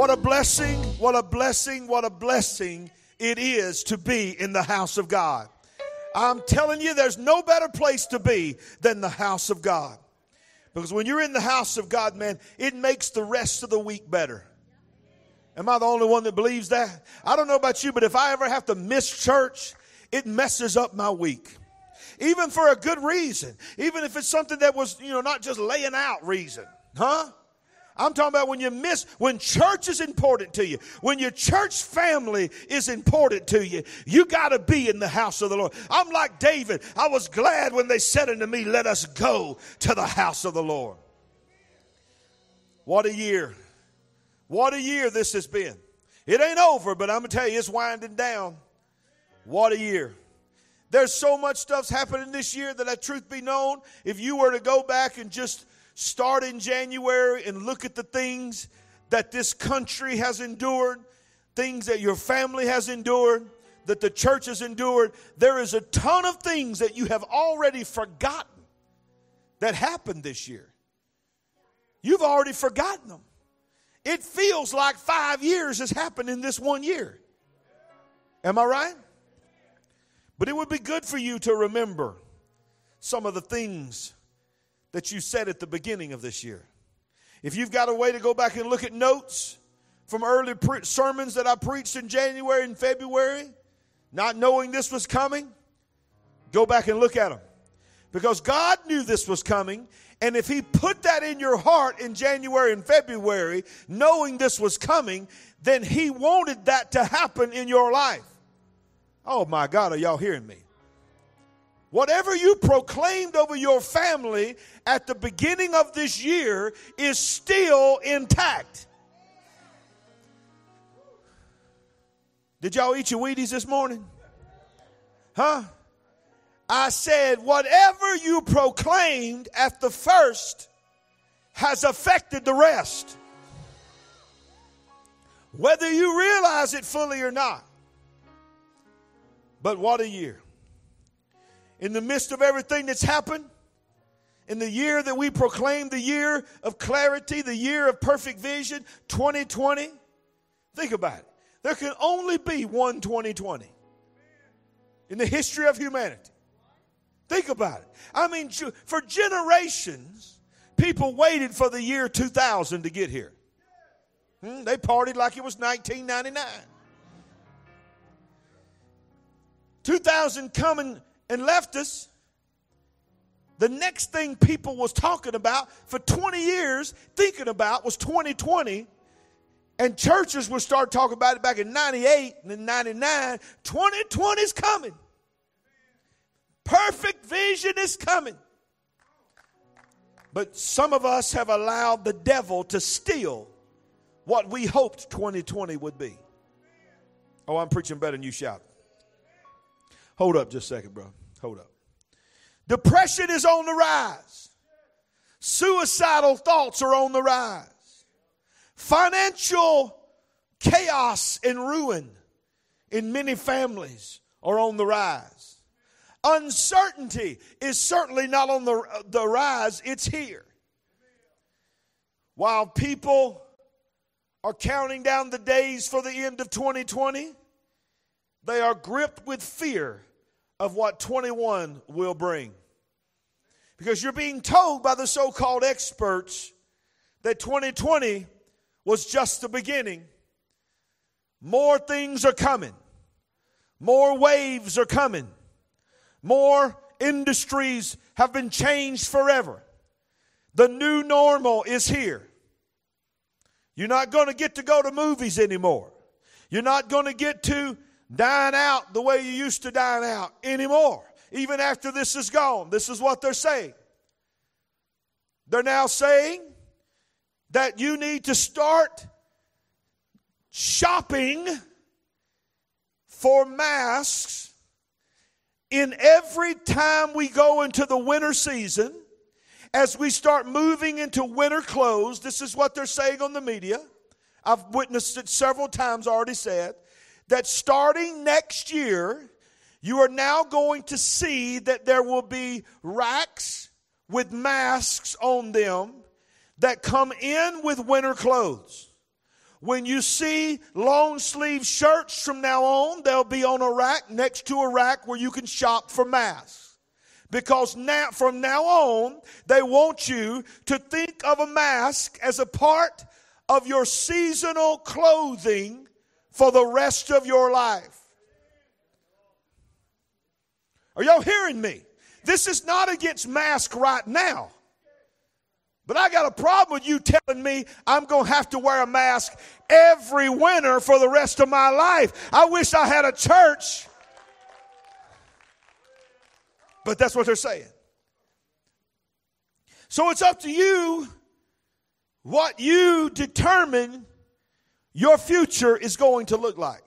What a blessing, what a blessing, what a blessing it is to be in the house of God. I'm telling you, there's no better place to be than the house of God. Because when you're in the house of God, man, it makes the rest of the week better. Am I the only one that believes that? I don't know about you, but if I ever have to miss church, it messes up my week. Even for a good reason. Even if it's something that was, you know, not just laying out reason. Huh? I'm talking about when you miss, when church is important to you, when your church family is important to you, you got to be in the house of the Lord. I'm like David. I was glad when they said unto me, Let us go to the house of the Lord. What a year. What a year this has been. It ain't over, but I'm going to tell you, it's winding down. What a year. There's so much stuff's happening this year that, that truth be known, if you were to go back and just start in January and look at the things that this country has endured, things that your family has endured, that the church has endured, there is a ton of things that you have already forgotten that happened this year. You've already forgotten them. It feels like five years has happened in this one year. Am I right? But it would be good for you to remember some of the things that you said at the beginning of this year. If you've got a way to go back and look at notes from early pre- sermons that I preached in January and February, not knowing this was coming, go back and look at them. Because God knew this was coming and if he put that in your heart in January and February, knowing this was coming, then he wanted that to happen in your life. Oh my God, are y'all hearing me? Whatever you proclaimed over your family at the beginning of this year is still intact. Did y'all eat your Wheaties this morning? Huh? I said, whatever you proclaimed at the first has affected the rest. Whether you realize it fully or not. But what a year. In the midst of everything that's happened, in the year that we proclaim the year of clarity, the year of perfect vision, 2020, think about it. There can only be one 2020 in the history of humanity. Think about it. I mean, for generations, people waited for the year 2000 to get here. Hmm, they partied like it was 1999. 2000 coming and left us. The next thing people was talking about for 20 years, thinking about was 2020. And churches would start talking about it back in 98 and then 99. 2020 is coming. Perfect vision is coming. But some of us have allowed the devil to steal what we hoped 2020 would be. Oh, I'm preaching better than you shout. Hold up just a second, bro. Hold up. Depression is on the rise. Suicidal thoughts are on the rise. Financial chaos and ruin in many families are on the rise. Uncertainty is certainly not on the, the rise, it's here. While people are counting down the days for the end of 2020, they are gripped with fear of what 21 will bring. Because you're being told by the so called experts that 2020 was just the beginning. More things are coming, more waves are coming. More industries have been changed forever. The new normal is here. You're not going to get to go to movies anymore. You're not going to get to dine out the way you used to dine out anymore, even after this is gone. This is what they're saying. They're now saying that you need to start shopping for masks in every time we go into the winter season, as we start moving into winter clothes, this is what they're saying on the media. I've witnessed it several times already said that starting next year, you are now going to see that there will be racks with masks on them that come in with winter clothes. When you see long sleeve shirts from now on, they'll be on a rack next to a rack where you can shop for masks. Because now, from now on, they want you to think of a mask as a part of your seasonal clothing for the rest of your life. Are y'all hearing me? This is not against mask right now. But I got a problem with you telling me I'm going to have to wear a mask every winter for the rest of my life. I wish I had a church. But that's what they're saying. So it's up to you what you determine your future is going to look like.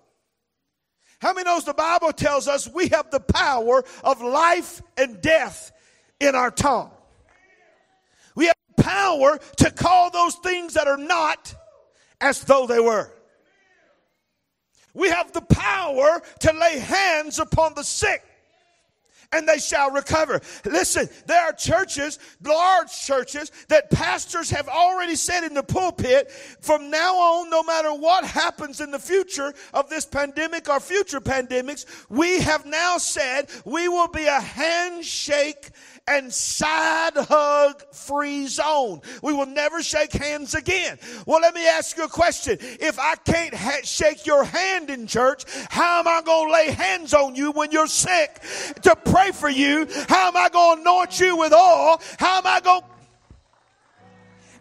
How many knows the Bible tells us we have the power of life and death in our tongue? We have power to call those things that are not as though they were. We have the power to lay hands upon the sick and they shall recover. Listen, there are churches, large churches, that pastors have already said in the pulpit from now on, no matter what happens in the future of this pandemic or future pandemics, we have now said we will be a handshake and side hug free zone. We will never shake hands again. Well, let me ask you a question. If I can't ha- shake your hand in church, how am I going to lay hands on you when you're sick to pray for you? How am I going to anoint you with oil? How am I going to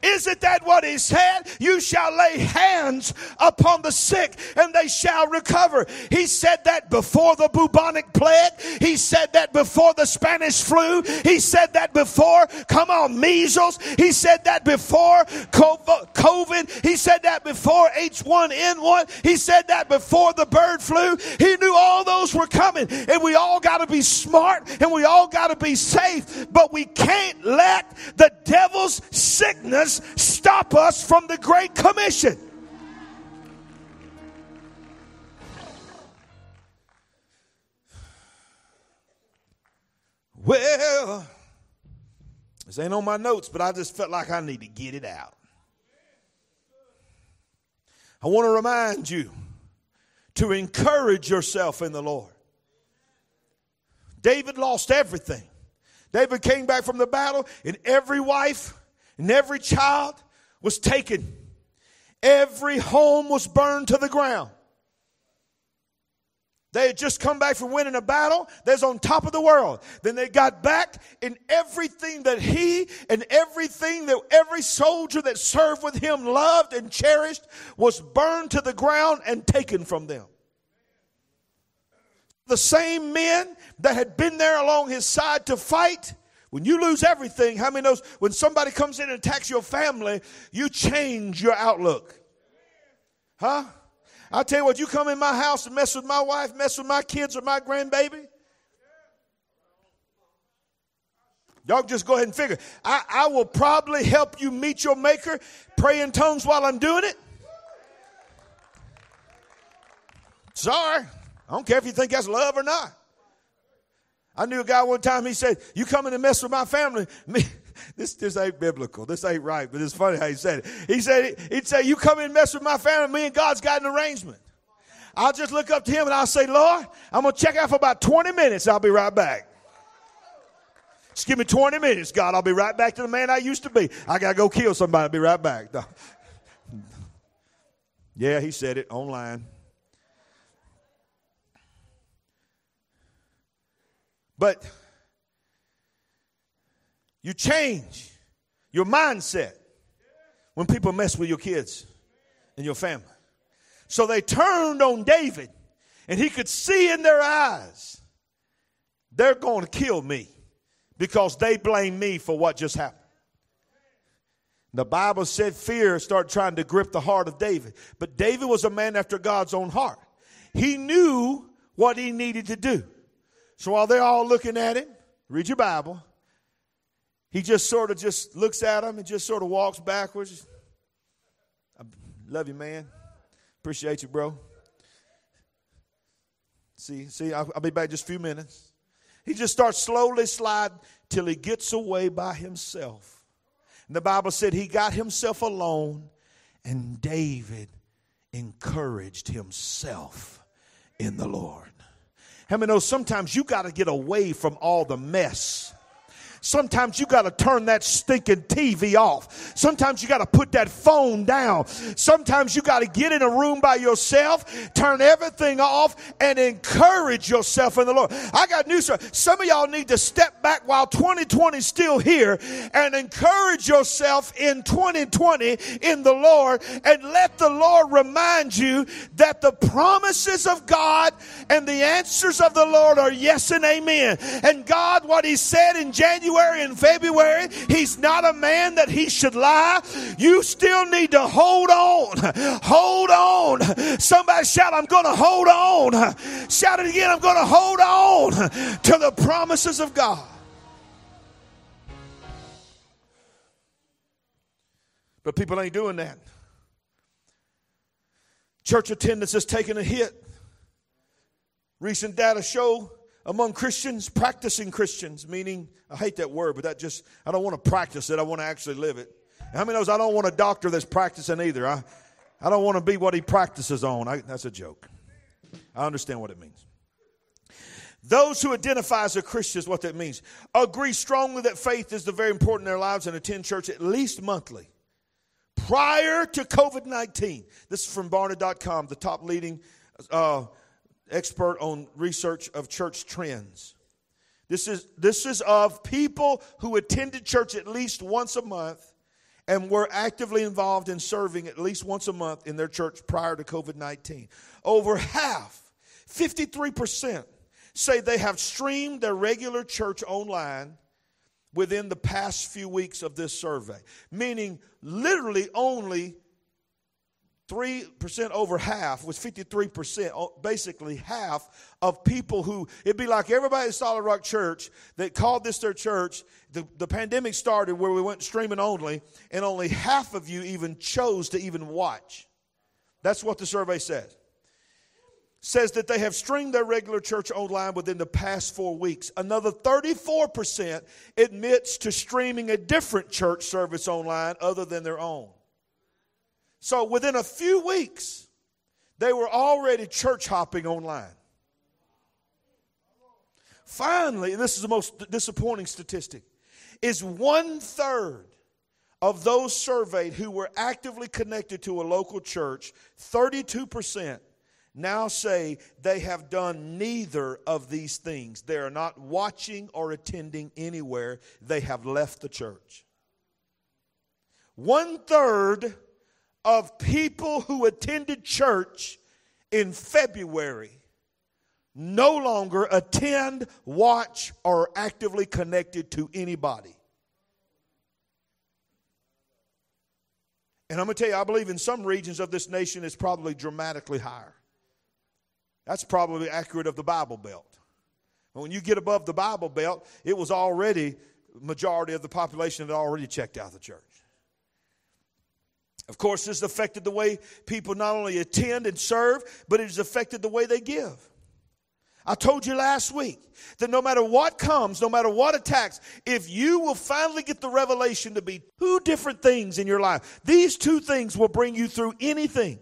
isn't that what he said? You shall lay hands upon the sick and they shall recover. He said that before the bubonic plague. He said that before the Spanish flu. He said that before, come on, measles. He said that before COVID. He said that before H1N1. He said that before the bird flu. He knew all those were coming and we all got to be smart and we all got to be safe, but we can't let the devil's sickness stop us from the Great Commission. Well, this ain't on my notes, but I just felt like I need to get it out. I want to remind you to encourage yourself in the Lord. David lost everything. David came back from the battle, and every wife and every child was taken. Every home was burned to the ground. They had just come back from winning a battle. They was on top of the world. Then they got back and everything that he and everything that every soldier that served with him loved and cherished was burned to the ground and taken from them. The same men that had been there along his side to fight when you lose everything, how many knows when somebody comes in and attacks your family, you change your outlook? Huh? I tell you what, you come in my house and mess with my wife, mess with my kids or my grandbaby. Y'all just go ahead and figure. I, I will probably help you meet your maker, pray in tongues while I'm doing it. Sorry. I don't care if you think that's love or not. I knew a guy one time, he said, You coming to mess with my family? Me, this, this ain't biblical. This ain't right, but it's funny how he said it. He said, He'd say, You come in and mess with my family, me and God's got an arrangement. I'll just look up to him and I'll say, Lord, I'm going to check out for about 20 minutes. I'll be right back. Just give me 20 minutes, God. I'll be right back to the man I used to be. I got to go kill somebody. I'll be right back. Yeah, he said it online. But you change your mindset when people mess with your kids and your family. So they turned on David, and he could see in their eyes, they're going to kill me because they blame me for what just happened. The Bible said fear started trying to grip the heart of David. But David was a man after God's own heart. He knew what he needed to do. So while they're all looking at him, read your Bible. He just sort of just looks at them and just sort of walks backwards. I love you, man. Appreciate you, bro. See, see, I'll, I'll be back just a few minutes. He just starts slowly sliding till he gets away by himself. And the Bible said he got himself alone, and David encouraged himself in the Lord. How many know sometimes you got to get away from all the mess Sometimes you got to turn that stinking TV off. Sometimes you got to put that phone down. Sometimes you got to get in a room by yourself, turn everything off, and encourage yourself in the Lord. I got news for. Some of y'all need to step back while 2020 is still here and encourage yourself in 2020 in the Lord and let the Lord remind you that the promises of God and the answers of the Lord are yes and amen. And God, what He said in January January and February. He's not a man that he should lie. You still need to hold on. Hold on. Somebody shout, I'm going to hold on. Shout it again, I'm going to hold on to the promises of God. But people ain't doing that. Church attendance is taking a hit. Recent data show among Christians, practicing Christians, meaning, I hate that word, but that just, I don't want to practice it, I want to actually live it. How many knows I don't want a doctor that's practicing either? I, I don't want to be what he practices on. I, that's a joke. I understand what it means. Those who identify as a Christian is what that means. Agree strongly that faith is the very important in their lives and attend church at least monthly. Prior to COVID 19, this is from Barna.com, the top leading uh, expert on research of church trends. This is, this is of people who attended church at least once a month and were actively involved in serving at least once a month in their church prior to COVID 19. Over half, 53%, say they have streamed their regular church online within the past few weeks of this survey, meaning literally only 3% over half was 53%, basically half of people who, it'd be like everybody at Solid Rock Church that called this their church. The, the pandemic started where we went streaming only, and only half of you even chose to even watch. That's what the survey says. Says that they have streamed their regular church online within the past four weeks. Another 34% admits to streaming a different church service online other than their own. So within a few weeks, they were already church hopping online. Finally, and this is the most disappointing statistic, is one third of those surveyed who were actively connected to a local church, 32%, now say they have done neither of these things. They are not watching or attending anywhere, they have left the church. One third of people who attended church in February no longer attend, watch, or actively connected to anybody. And I'm going to tell you, I believe in some regions of this nation it's probably dramatically higher. That's probably accurate of the Bible Belt. When you get above the Bible Belt, it was already majority of the population had already checked out the church. Of course, this affected the way people not only attend and serve, but it has affected the way they give. I told you last week that no matter what comes, no matter what attacks, if you will finally get the revelation to be two different things in your life, these two things will bring you through anything.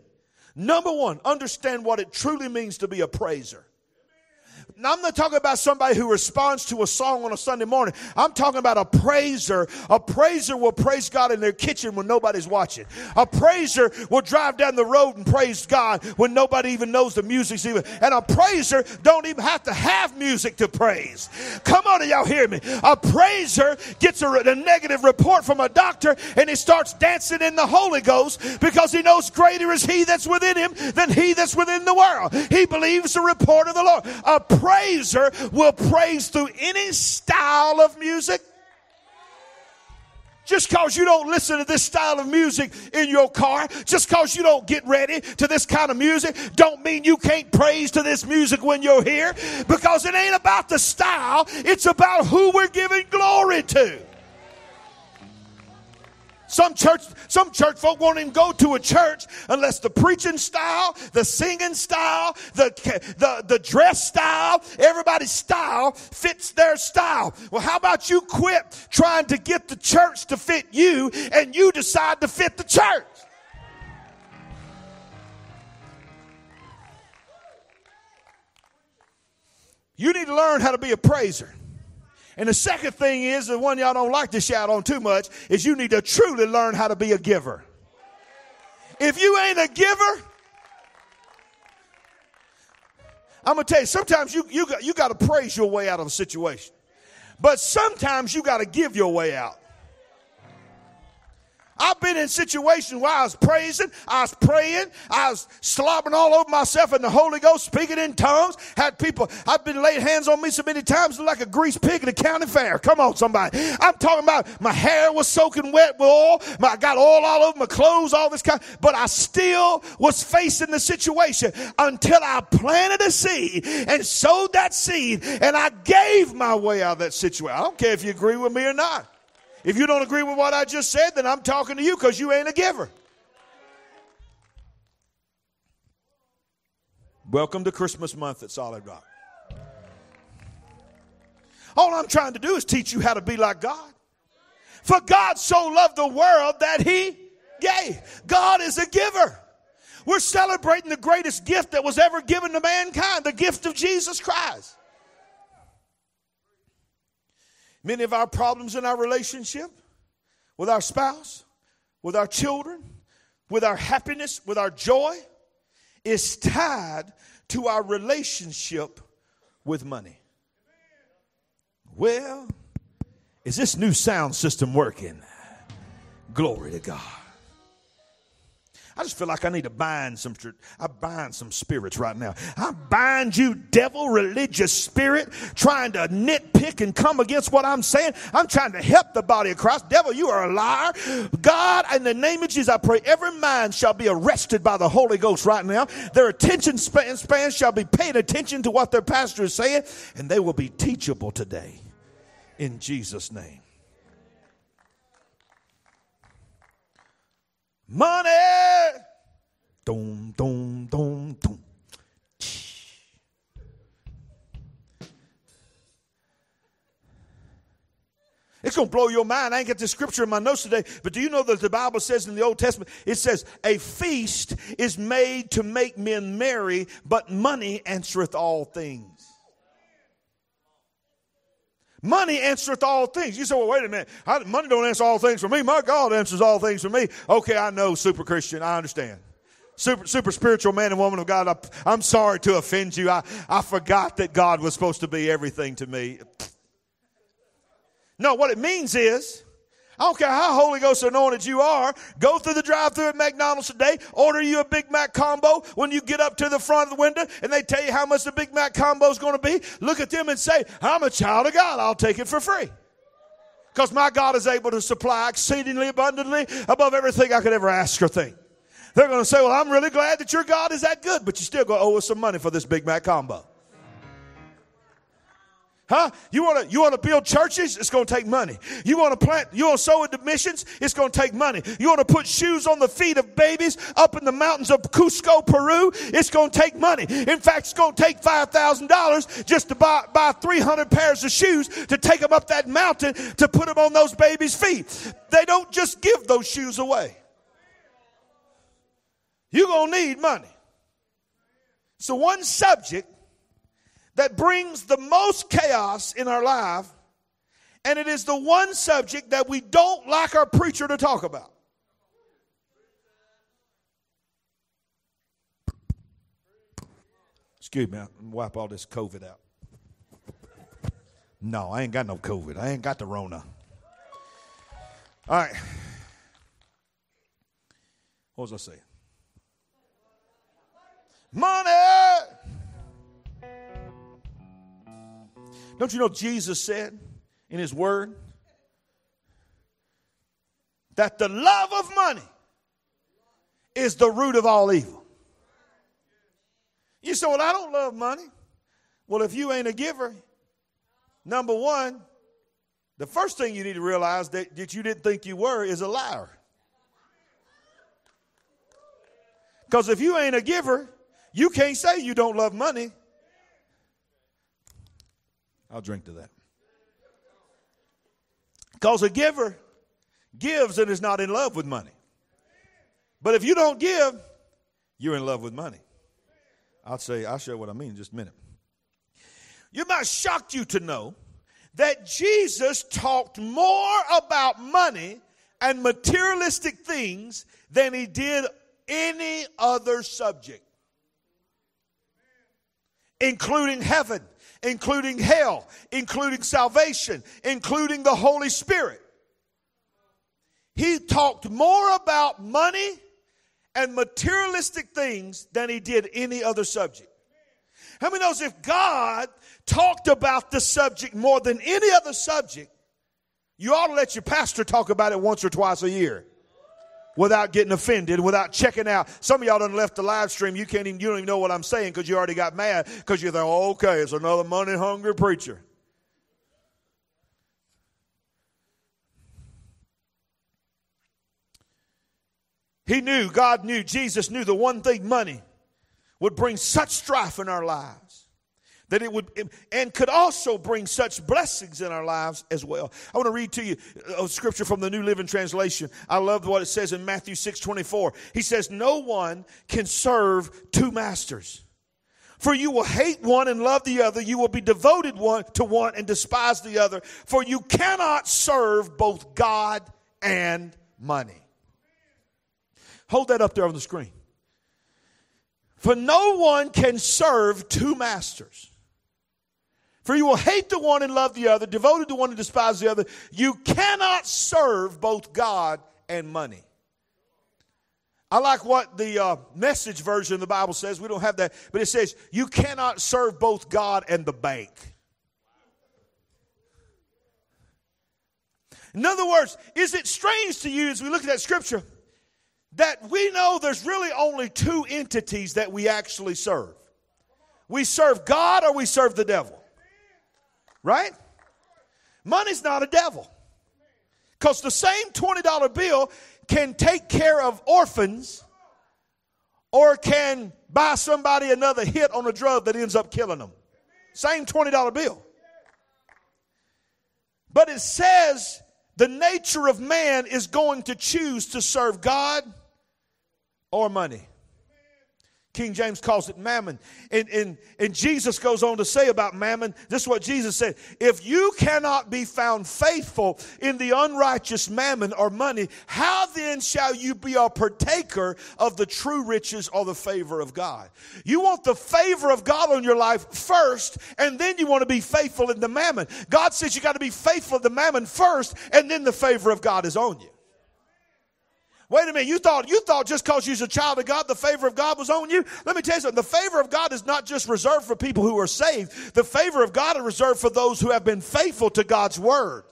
Number one, understand what it truly means to be a praiser. I'm not talking about somebody who responds to a song on a Sunday morning. I'm talking about a praiser. A praiser will praise God in their kitchen when nobody's watching. A praiser will drive down the road and praise God when nobody even knows the music's even. And a praiser don't even have to have music to praise. Come on, y'all hear me? A praiser gets a, a negative report from a doctor and he starts dancing in the Holy Ghost because he knows greater is he that's within him than he that's within the world. He believes the report of the Lord. A praiser will praise through any style of music. Just because you don't listen to this style of music in your car, just because you don't get ready to this kind of music, don't mean you can't praise to this music when you're here. Because it ain't about the style, it's about who we're giving glory to. Some church, some church folk won't even go to a church unless the preaching style, the singing style, the, the, the dress style, everybody's style fits their style. Well, how about you quit trying to get the church to fit you and you decide to fit the church? You need to learn how to be a praiser. And the second thing is, the one y'all don't like to shout on too much, is you need to truly learn how to be a giver. If you ain't a giver, I'm gonna tell you, sometimes you, you, got, you got to praise your way out of a situation. But sometimes you got to give your way out. I've been in situations where I was praising, I was praying, I was slobbering all over myself in the Holy Ghost, speaking in tongues. Had people, I've been laid hands on me so many times, like a grease pig at a county fair. Come on, somebody. I'm talking about my hair was soaking wet with oil, I got oil all over my clothes, all this kind, but I still was facing the situation until I planted a seed and sowed that seed and I gave my way out of that situation. I don't care if you agree with me or not. If you don't agree with what I just said, then I'm talking to you because you ain't a giver. Welcome to Christmas month at Solid Rock. All I'm trying to do is teach you how to be like God. For God so loved the world that he gave. God is a giver. We're celebrating the greatest gift that was ever given to mankind, the gift of Jesus Christ. Many of our problems in our relationship with our spouse, with our children, with our happiness, with our joy is tied to our relationship with money. Well, is this new sound system working? Glory to God. I just feel like I need to bind some. I bind some spirits right now. I bind you, devil, religious spirit, trying to nitpick and come against what I'm saying. I'm trying to help the body of Christ. Devil, you are a liar. God, in the name of Jesus, I pray every mind shall be arrested by the Holy Ghost right now. Their attention span, span shall be paying attention to what their pastor is saying, and they will be teachable today. In Jesus' name. Money. Dum, dum, dum, dum. It's going to blow your mind. I ain't got the scripture in my notes today, but do you know that the Bible says in the Old Testament, it says, a feast is made to make men merry, but money answereth all things. Money answereth all things. You say, well, wait a minute. money don't answer all things for me. My God answers all things for me. Okay, I know, super Christian. I understand. Super, super spiritual man and woman of God. I, am sorry to offend you. I, I forgot that God was supposed to be everything to me. No, what it means is, I don't care how Holy Ghost anointed you are. Go through the drive through at McDonald's today. Order you a Big Mac combo. When you get up to the front of the window and they tell you how much the Big Mac combo is going to be, look at them and say, I'm a child of God. I'll take it for free. Because my God is able to supply exceedingly abundantly above everything I could ever ask or think. They're going to say, Well, I'm really glad that your God is that good, but you still going to owe us some money for this Big Mac combo. Huh? You want to you want to build churches? It's going to take money. You want to plant? You want to sow into missions? It's going to take money. You want to put shoes on the feet of babies up in the mountains of Cusco, Peru? It's going to take money. In fact, it's going to take five thousand dollars just to buy buy three hundred pairs of shoes to take them up that mountain to put them on those babies' feet. They don't just give those shoes away. You're going to need money. So one subject that brings the most chaos in our life, and it is the one subject that we don't like our preacher to talk about. Excuse me, I'm wipe all this COVID out. No, I ain't got no COVID. I ain't got the Rona. All right. What was I saying? Money! Don't you know Jesus said in his word that the love of money is the root of all evil? You say, Well, I don't love money. Well, if you ain't a giver, number one, the first thing you need to realize that, that you didn't think you were is a liar. Because if you ain't a giver, you can't say you don't love money I'll drink to that. Because a giver gives and is not in love with money. But if you don't give, you're in love with money. I'll say, I'll show you what I mean in just a minute. You might shock you to know that Jesus talked more about money and materialistic things than he did any other subject, including heaven, including hell, including salvation, including the Holy Spirit. He talked more about money and materialistic things than he did any other subject. How many knows if God talked about the subject more than any other subject, you ought to let your pastor talk about it once or twice a year without getting offended, without checking out. Some of y'all done left the live stream. You can't even, you don't even know what I'm saying because you already got mad because you thought, oh, okay, it's another money hungry preacher. He knew, God knew, Jesus knew the one thing money would bring such strife in our lives that it would and could also bring such blessings in our lives as well. I want to read to you a scripture from the New Living Translation. I love what it says in Matthew 6 24. He says, No one can serve two masters. For you will hate one and love the other. You will be devoted one to one and despise the other. For you cannot serve both God and money. Hold that up there on the screen. For no one can serve two masters. For you will hate the one and love the other, devoted to one and despise the other. You cannot serve both God and money. I like what the uh, message version of the Bible says. We don't have that, but it says, You cannot serve both God and the bank. In other words, is it strange to you as we look at that scripture? that we know there's really only two entities that we actually serve. We serve God or we serve the devil. Right? Money's not a devil. Because the same $20 bill can take care of orphans or can buy somebody another hit on a drug that ends up killing them. Same $20 bill. But it says the nature of man is going to choose to serve God or money. King James calls it mammon. And, and, and Jesus goes on to say about mammon, this is what Jesus said. If you cannot be found faithful in the unrighteous mammon or money, how then shall you be a partaker of the true riches or the favor of God? You want the favor of God on your life first, and then you want to be faithful in the mammon. God says you got to be faithful in the mammon first, and then the favor of God is on you. Wait a minute, you thought you thought just because you're a child of God, the favor of God was on you? Let me tell you something. The favor of God is not just reserved for people who are saved. The favor of God is reserved for those who have been faithful to God's word.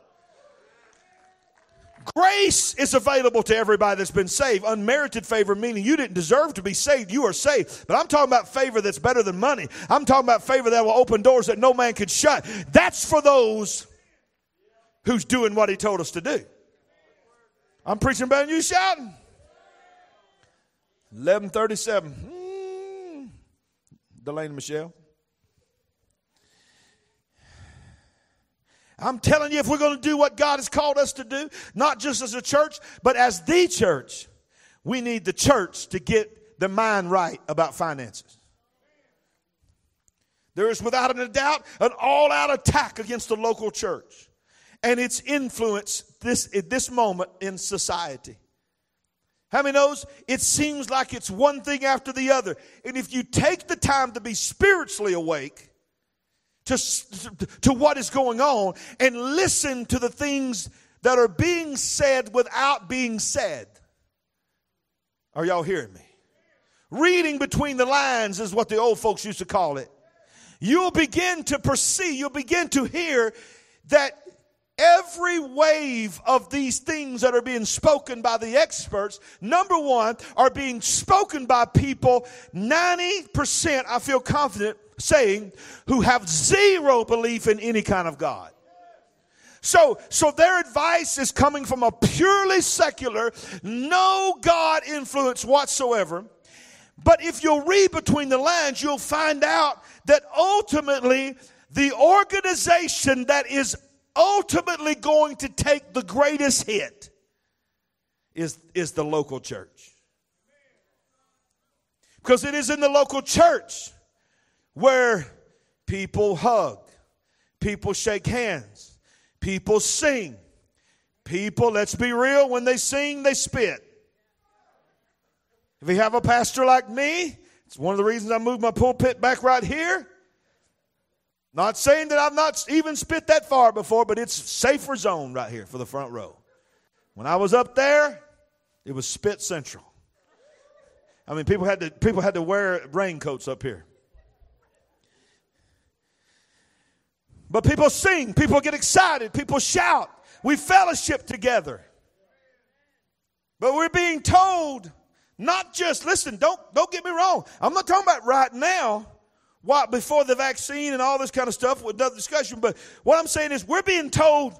Grace is available to everybody that's been saved. Unmerited favor, meaning you didn't deserve to be saved, you are saved. But I'm talking about favor that's better than money. I'm talking about favor that will open doors that no man could shut. That's for those who's doing what he told us to do. I'm preaching better than you shouting. 1137. Mm. Delaney Michelle. I'm telling you, if we're going to do what God has called us to do, not just as a church, but as the church, we need the church to get the mind right about finances. There is without a doubt an all out attack against the local church and its influence this, at this moment in society. How many knows it seems like it's one thing after the other? And if you take the time to be spiritually awake to, to what is going on and listen to the things that are being said without being said, are y'all hearing me? Reading between the lines is what the old folks used to call it. You'll begin to perceive, you'll begin to hear that every wave of these things that are being spoken by the experts, number one, are being spoken by people 90%, I feel confident saying, who have zero belief in any kind of God. So, so their advice is coming from a purely secular, no God influence whatsoever. But if you'll read between the lines, you'll find out that ultimately the organization that is ultimately going to take the greatest hit is, is the local church. Because it is in the local church where people hug, People shake hands. People sing. People, let's be real, when they sing, they spit. If you have a pastor like me, it's one of the reasons I moved my pulpit back right here. Not saying that I've not even spit that far before, but it's safer zone right here for the front row. When I was up there, it was spit central. I mean, people had to people had to wear raincoats up here. But people sing, people get excited, people shout. We fellowship together. But we're being told not just listen, don't don't get me wrong. I'm not talking about right now, what before the vaccine and all this kind of stuff with another discussion, but what I'm saying is we're being told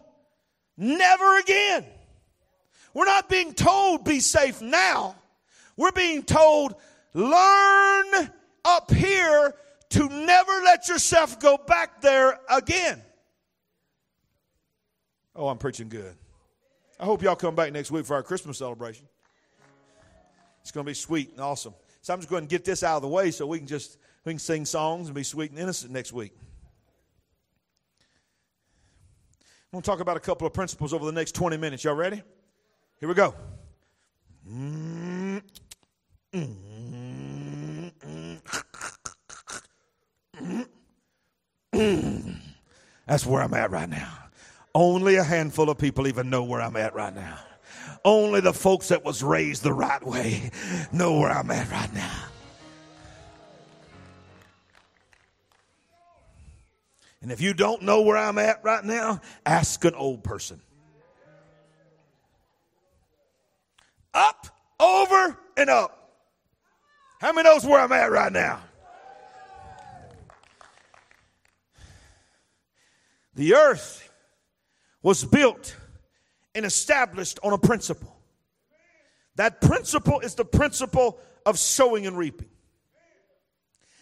never again. We're not being told be safe now. We're being told learn up here to never let yourself go back there again. Oh, I'm preaching good. I hope y'all come back next week for our Christmas celebration. It's going to be sweet and awesome. So I'm just going to get this out of the way so we can just we can sing songs and be sweet and innocent next week. I'm going to talk about a couple of principles over the next 20 minutes. Y'all ready? Here we go. That's where I'm at right now. Only a handful of people even know where I'm at right now. Only the folks that was raised the right way know where I'm at right now. And if you don't know where I'm at right now, ask an old person. Up, over, and up. How many knows where I'm at right now? The earth was built and established on a principle. That principle is the principle of sowing and reaping,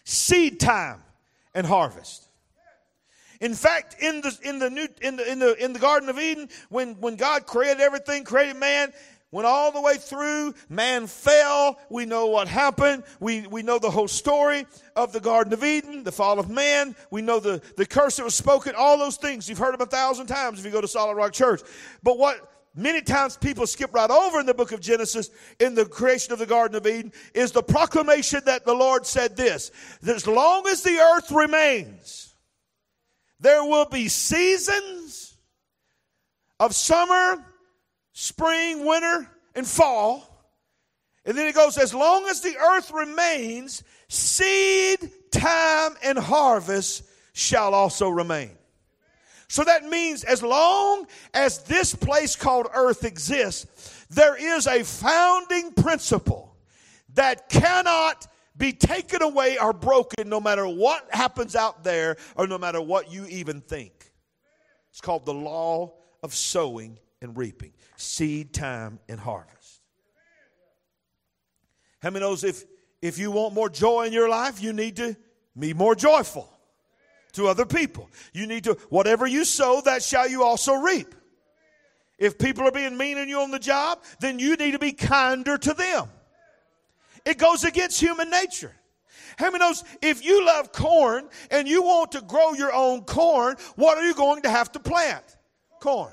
seed time and harvest. In fact, in the in the new in the in the in the Garden of Eden, when when God created everything, created man, Went all the way through. Man fell. We know what happened. We, we know the whole story of the Garden of Eden, the fall of man. We know the, the curse that was spoken, all those things. You've heard them a thousand times if you go to Solid Rock Church. But what many times people skip right over in the book of Genesis in the creation of the Garden of Eden is the proclamation that the Lord said this that as long as the earth remains, there will be seasons of summer spring, winter, and fall. And then it goes, as long as the earth remains, seed, time, and harvest shall also remain. So that means as long as this place called earth exists, there is a founding principle that cannot be taken away or broken no matter what happens out there or no matter what you even think. It's called the law of sowing and reaping seed time and harvest. How many knows if if you want more joy in your life, you need to be more joyful to other people. You need to whatever you sow, that shall you also reap. If people are being mean to you on the job, then you need to be kinder to them. It goes against human nature. How many knows if you love corn and you want to grow your own corn, what are you going to have to plant? Corn.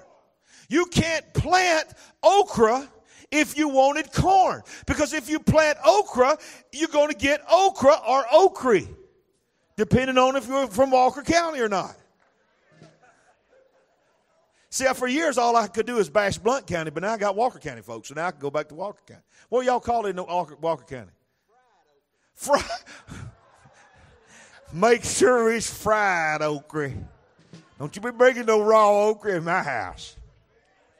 You can't plant okra if you wanted corn. Because if you plant okra, you're going to get okra or okra, depending on if you're from Walker County or not. See, for years all I could do is bash Blount County, but now I got Walker County folks, so now I can go back to Walker County. What y'all call it in Walker, Walker County? Fried. Make sure it's fried okra. Don't you be bringing no raw okra in my house.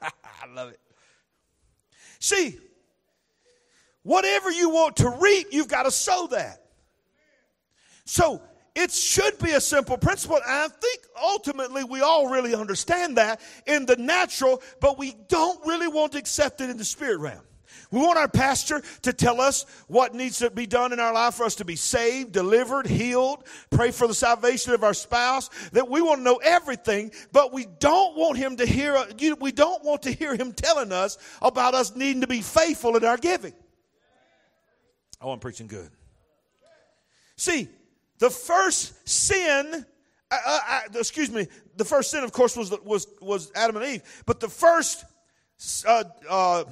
I love it. See, whatever you want to reap, you've got to sow that. So it should be a simple principle. And I think ultimately we all really understand that in the natural, but we don't really want to accept it in the spirit realm. We want our pastor to tell us what needs to be done in our life for us to be saved, delivered, healed, pray for the salvation of our spouse. That we want to know everything, but we don't want him to hear, we don't want to hear him telling us about us needing to be faithful in our giving. Oh, I'm preaching good. See, The first sin, uh, uh, uh, excuse me, the first sin, of course, was, was, was Adam and Eve. But the first uh, uh,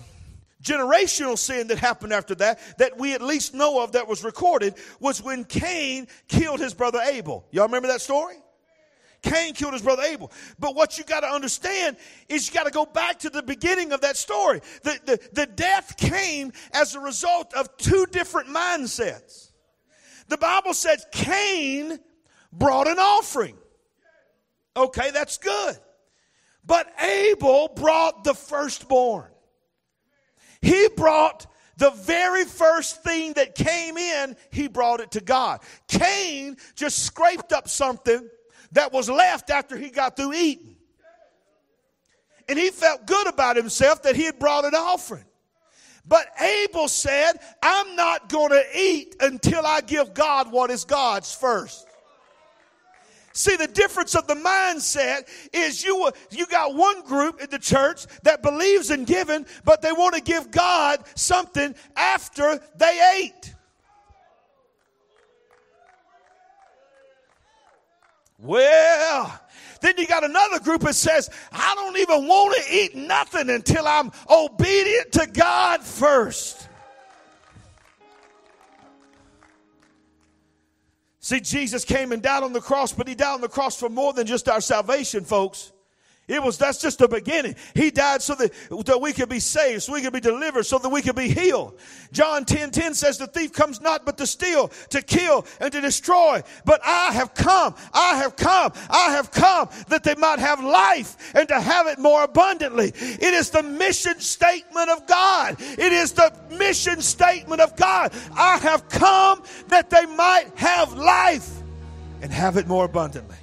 generational sin that happened after that, that we at least know of that was recorded, was when Cain killed his brother Abel. Y'all remember that story? Cain killed his brother Abel. But what you got to understand is you got to go back to the beginning of that story. The, the, the death came as a result of two different mindsets. The Bible says Cain brought an offering. Okay, that's good. But Abel brought the firstborn. He brought the very first thing that came in, he brought it to God. Cain just scraped up something that was left after he got through eating. And he felt good about himself that he had brought an offering. But Abel said, I'm not going to eat until I give God what is God's first. See, the difference of the mindset is you, you got one group in the church that believes in giving, but they want to give God something after they ate. Well, then you got another group that says, I don't even want to eat nothing until I'm obedient to God first. See, Jesus came and died on the cross, but he died on the cross for more than just our salvation, folks. It was, that's just the beginning. He died so that, that we could be saved, so we could be delivered, so that we could be healed. John 10, 10 says the thief comes not but to steal, to kill, and to destroy. But I have come, I have come, I have come that they might have life and to have it more abundantly. It is the mission statement of God. It is the mission statement of God. I have come that they might have life and have it more abundantly.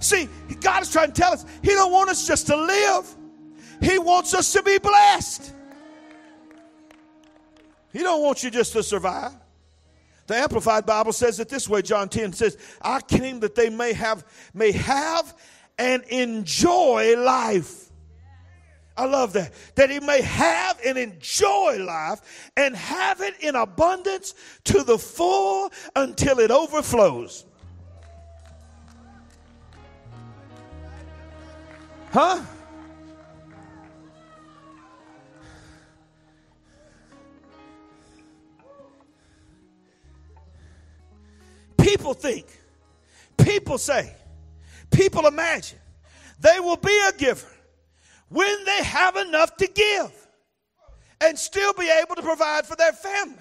See, God is trying to tell us He don't want us just to live. He wants us to be blessed. He don't want you just to survive. The Amplified Bible says it this way, John 10 says, I came that they may have, may have and enjoy life. I love that. That he may have and enjoy life and have it in abundance to the full until it overflows. Huh? People think, people say, people imagine they will be a giver when they have enough to give and still be able to provide for their family.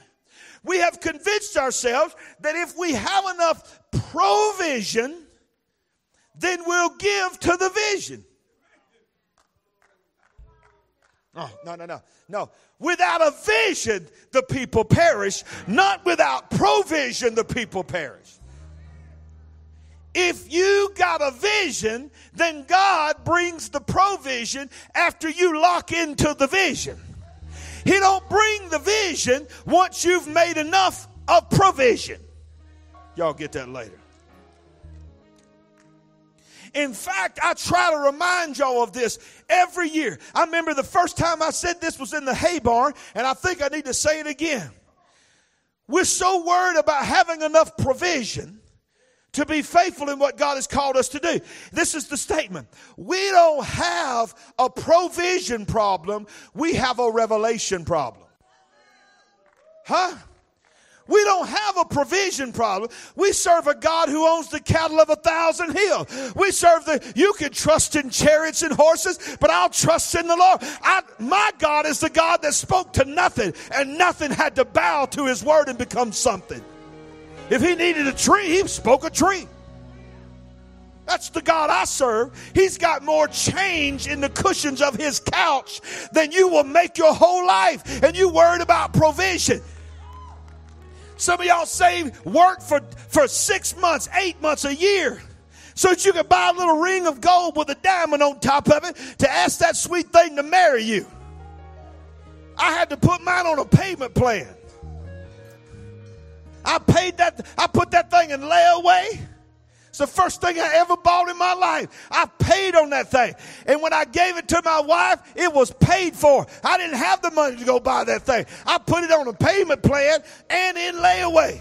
We have convinced ourselves that if we have enough provision, then we'll give to the vision. Oh, no, no, no, no. Without a vision, the people perish. Not without provision, the people perish. If you got a vision, then God brings the provision after you lock into the vision. He don't bring the vision once you've made enough of provision. Y'all get that later. In fact, I try to remind y'all of this every year. I remember the first time I said this was in the hay barn, and I think I need to say it again. We're so worried about having enough provision to be faithful in what God has called us to do. This is the statement. We don't have a provision problem, we have a revelation problem. Huh? We don't have a provision problem. We serve a God who owns the cattle of a thousand hills. We serve the, you can trust in chariots and horses, but I'll trust in the Lord. I, my God is the God that spoke to nothing and nothing had to bow to his word and become something. If he needed a tree, he spoke a tree. That's the God I serve. He's got more change in the cushions of his couch than you will make your whole life. And you worried about provision. Some of y'all save work for, for six months, eight months, a year. So that you can buy a little ring of gold with a diamond on top of it to ask that sweet thing to marry you. I had to put mine on a payment plan. I paid that, I put that thing in layaway. It's the first thing I ever bought in my life. I paid on that thing. And when I gave it to my wife, it was paid for. I didn't have the money to go buy that thing. I put it on a payment plan and in layaway.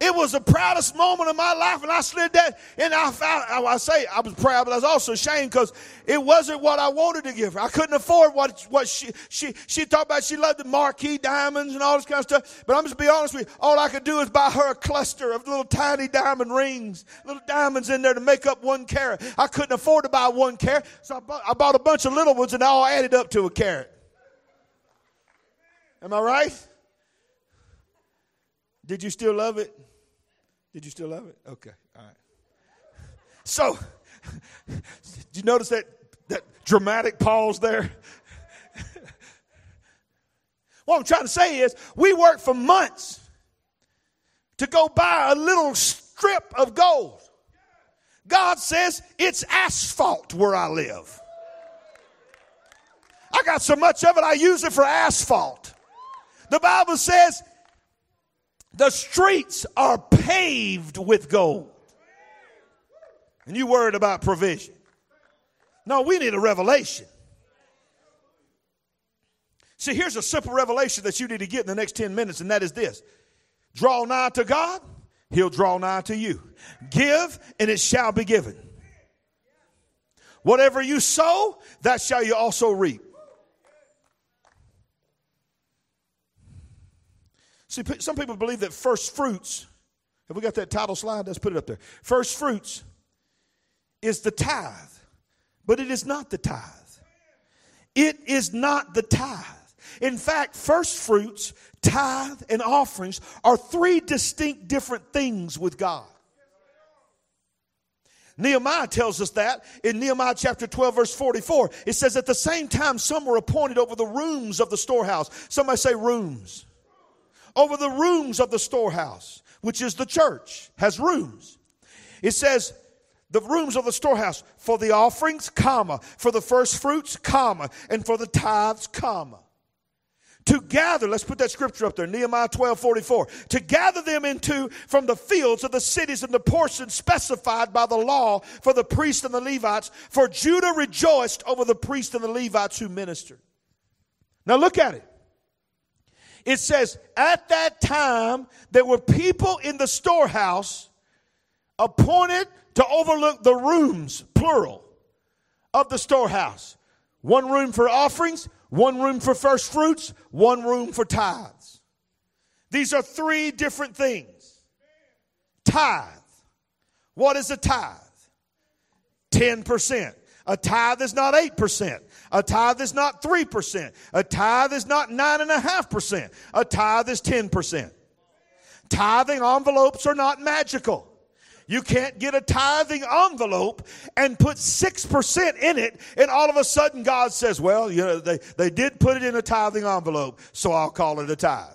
It was the proudest moment of my life, and I slid that. And I found, I say I was proud, but I was also ashamed because it wasn't what I wanted to give her. I couldn't afford what what she she she talked about. She loved the marquee diamonds and all this kind of stuff. But I'm just be honest with you. All I could do is buy her a cluster of little tiny diamond rings, little diamonds in there to make up one carat. I couldn't afford to buy one carat, so I bought, I bought a bunch of little ones, and they all added up to a carat. Am I right? Did you still love it? Did you still love it? Okay, all right. So, did you notice that, that dramatic pause there? what I'm trying to say is, we worked for months to go buy a little strip of gold. God says it's asphalt where I live. I got so much of it, I use it for asphalt. The Bible says the streets are paved with gold. And you worried about provision. No, we need a revelation. See, here's a simple revelation that you need to get in the next 10 minutes, and that is this draw nigh to God, He'll draw nigh to you. Give, and it shall be given. Whatever you sow, that shall you also reap. See, some people believe that first fruits, have we got that title slide? Let's put it up there. First fruits is the tithe, but it is not the tithe. It is not the tithe. In fact, first fruits, tithe, and offerings are three distinct different things with God. Nehemiah tells us that in Nehemiah chapter 12, verse 44. It says, At the same time, some were appointed over the rooms of the storehouse. Somebody say rooms over the rooms of the storehouse, which is the church, has rooms. It says, the rooms of the storehouse for the offerings, comma, for the first fruits, comma, and for the tithes, comma. To gather, let's put that scripture up there, Nehemiah 12, 44. To gather them into from the fields of the cities and the portions specified by the law for the priests and the Levites, for Judah rejoiced over the priests and the Levites who ministered. Now look at it. It says, at that time, there were people in the storehouse appointed to overlook the rooms, plural, of the storehouse. One room for offerings, one room for first fruits, one room for tithes. These are three different things. Tithe. What is a tithe? 10%. A tithe is not 8%. A tithe is not 3%. A tithe is not 9.5%. A tithe is 10%. Tithing envelopes are not magical. You can't get a tithing envelope and put 6% in it, and all of a sudden God says, Well, you know, they, they did put it in a tithing envelope, so I'll call it a tithe.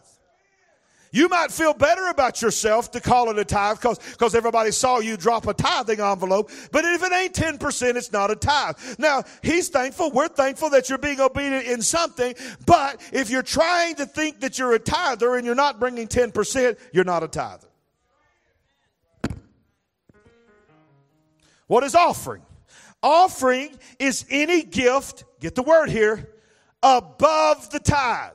You might feel better about yourself to call it a tithe because everybody saw you drop a tithing envelope. But if it ain't 10%, it's not a tithe. Now, he's thankful. We're thankful that you're being obedient in something. But if you're trying to think that you're a tither and you're not bringing 10%, you're not a tither. What is offering? Offering is any gift, get the word here, above the tithe.